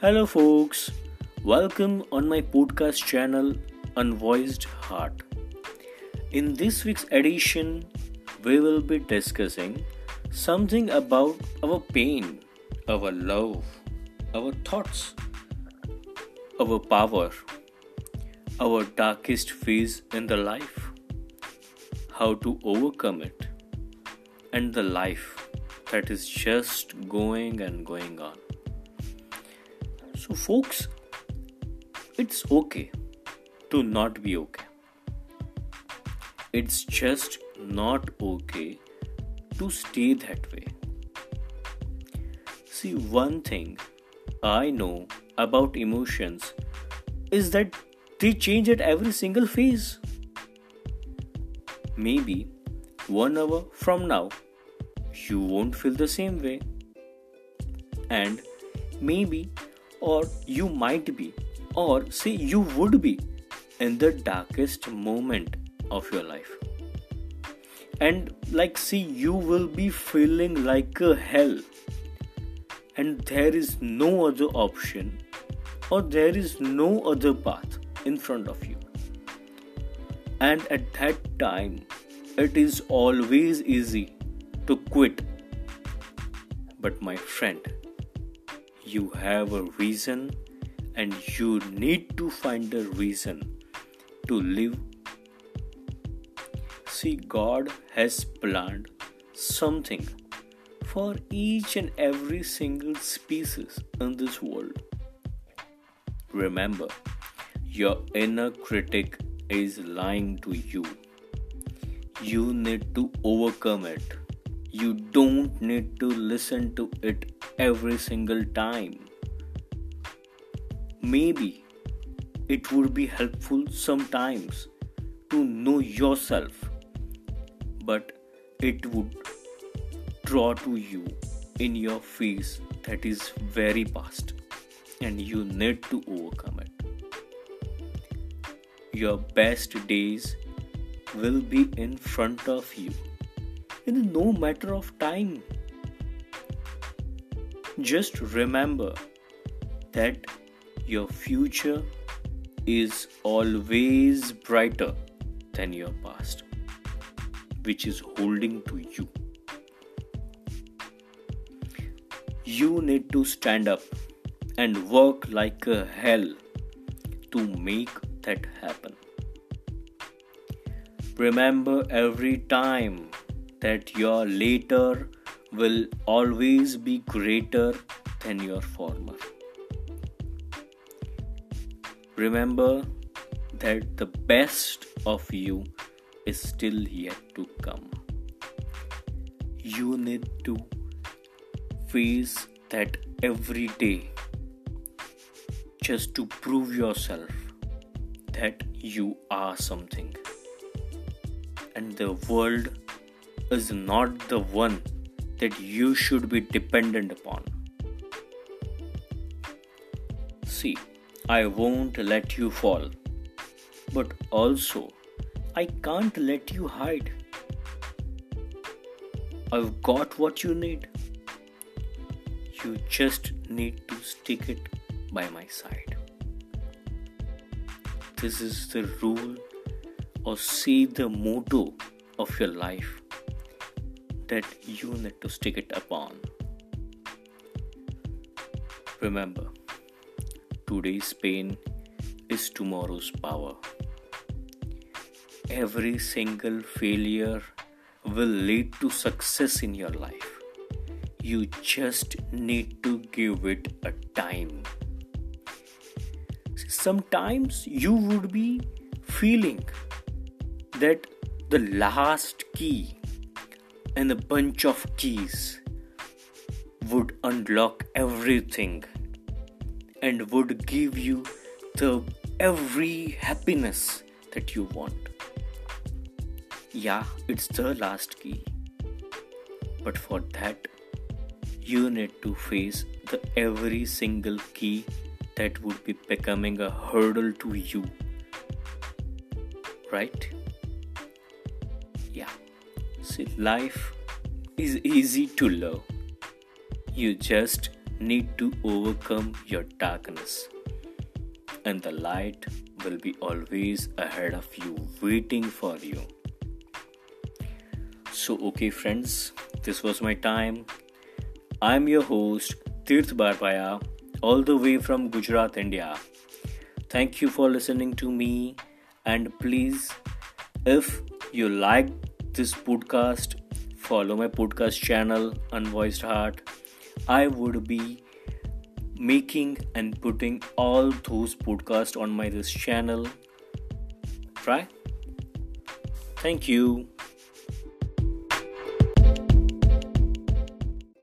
Hello, folks. Welcome on my podcast channel, Unvoiced Heart. In this week's edition, we will be discussing something about our pain, our love, our thoughts, our power, our darkest phase in the life, how to overcome it, and the life that is just going and going on. So, folks, it's okay to not be okay. It's just not okay to stay that way. See, one thing I know about emotions is that they change at every single phase. Maybe one hour from now, you won't feel the same way. And maybe or you might be, or say you would be in the darkest moment of your life. And like, see, you will be feeling like a hell, and there is no other option, or there is no other path in front of you. And at that time, it is always easy to quit. But, my friend, you have a reason and you need to find a reason to live. See, God has planned something for each and every single species in this world. Remember, your inner critic is lying to you. You need to overcome it. You don't need to listen to it every single time. Maybe it would be helpful sometimes to know yourself, but it would draw to you in your face that is very past and you need to overcome it. Your best days will be in front of you in no matter of time just remember that your future is always brighter than your past, which is holding to you. You need to stand up and work like a hell to make that happen. Remember every time that your later will always be greater than your former. Remember that the best of you is still yet to come. You need to face that every day just to prove yourself that you are something. And the world is not the one that you should be dependent upon. See, I won't let you fall, but also I can't let you hide. I've got what you need. You just need to stick it by my side. This is the rule or see the motto of your life that you need to stick it upon. Remember, today's pain is tomorrow's power. Every single failure will lead to success in your life. You just need to give it a time. Sometimes you would be feeling that the last key and a bunch of keys would unlock everything and would give you the every happiness that you want. Yeah, it's the last key. But for that, you need to face the every single key that would be becoming a hurdle to you. Right? See, life is easy to love. You just need to overcome your darkness, and the light will be always ahead of you, waiting for you. So, okay, friends, this was my time. I'm your host, Tirth Barbaya, all the way from Gujarat, India. Thank you for listening to me, and please, if you like this podcast, follow my podcast channel, Unvoiced Heart I would be making and putting all those podcasts on my this channel. Try. Thank you.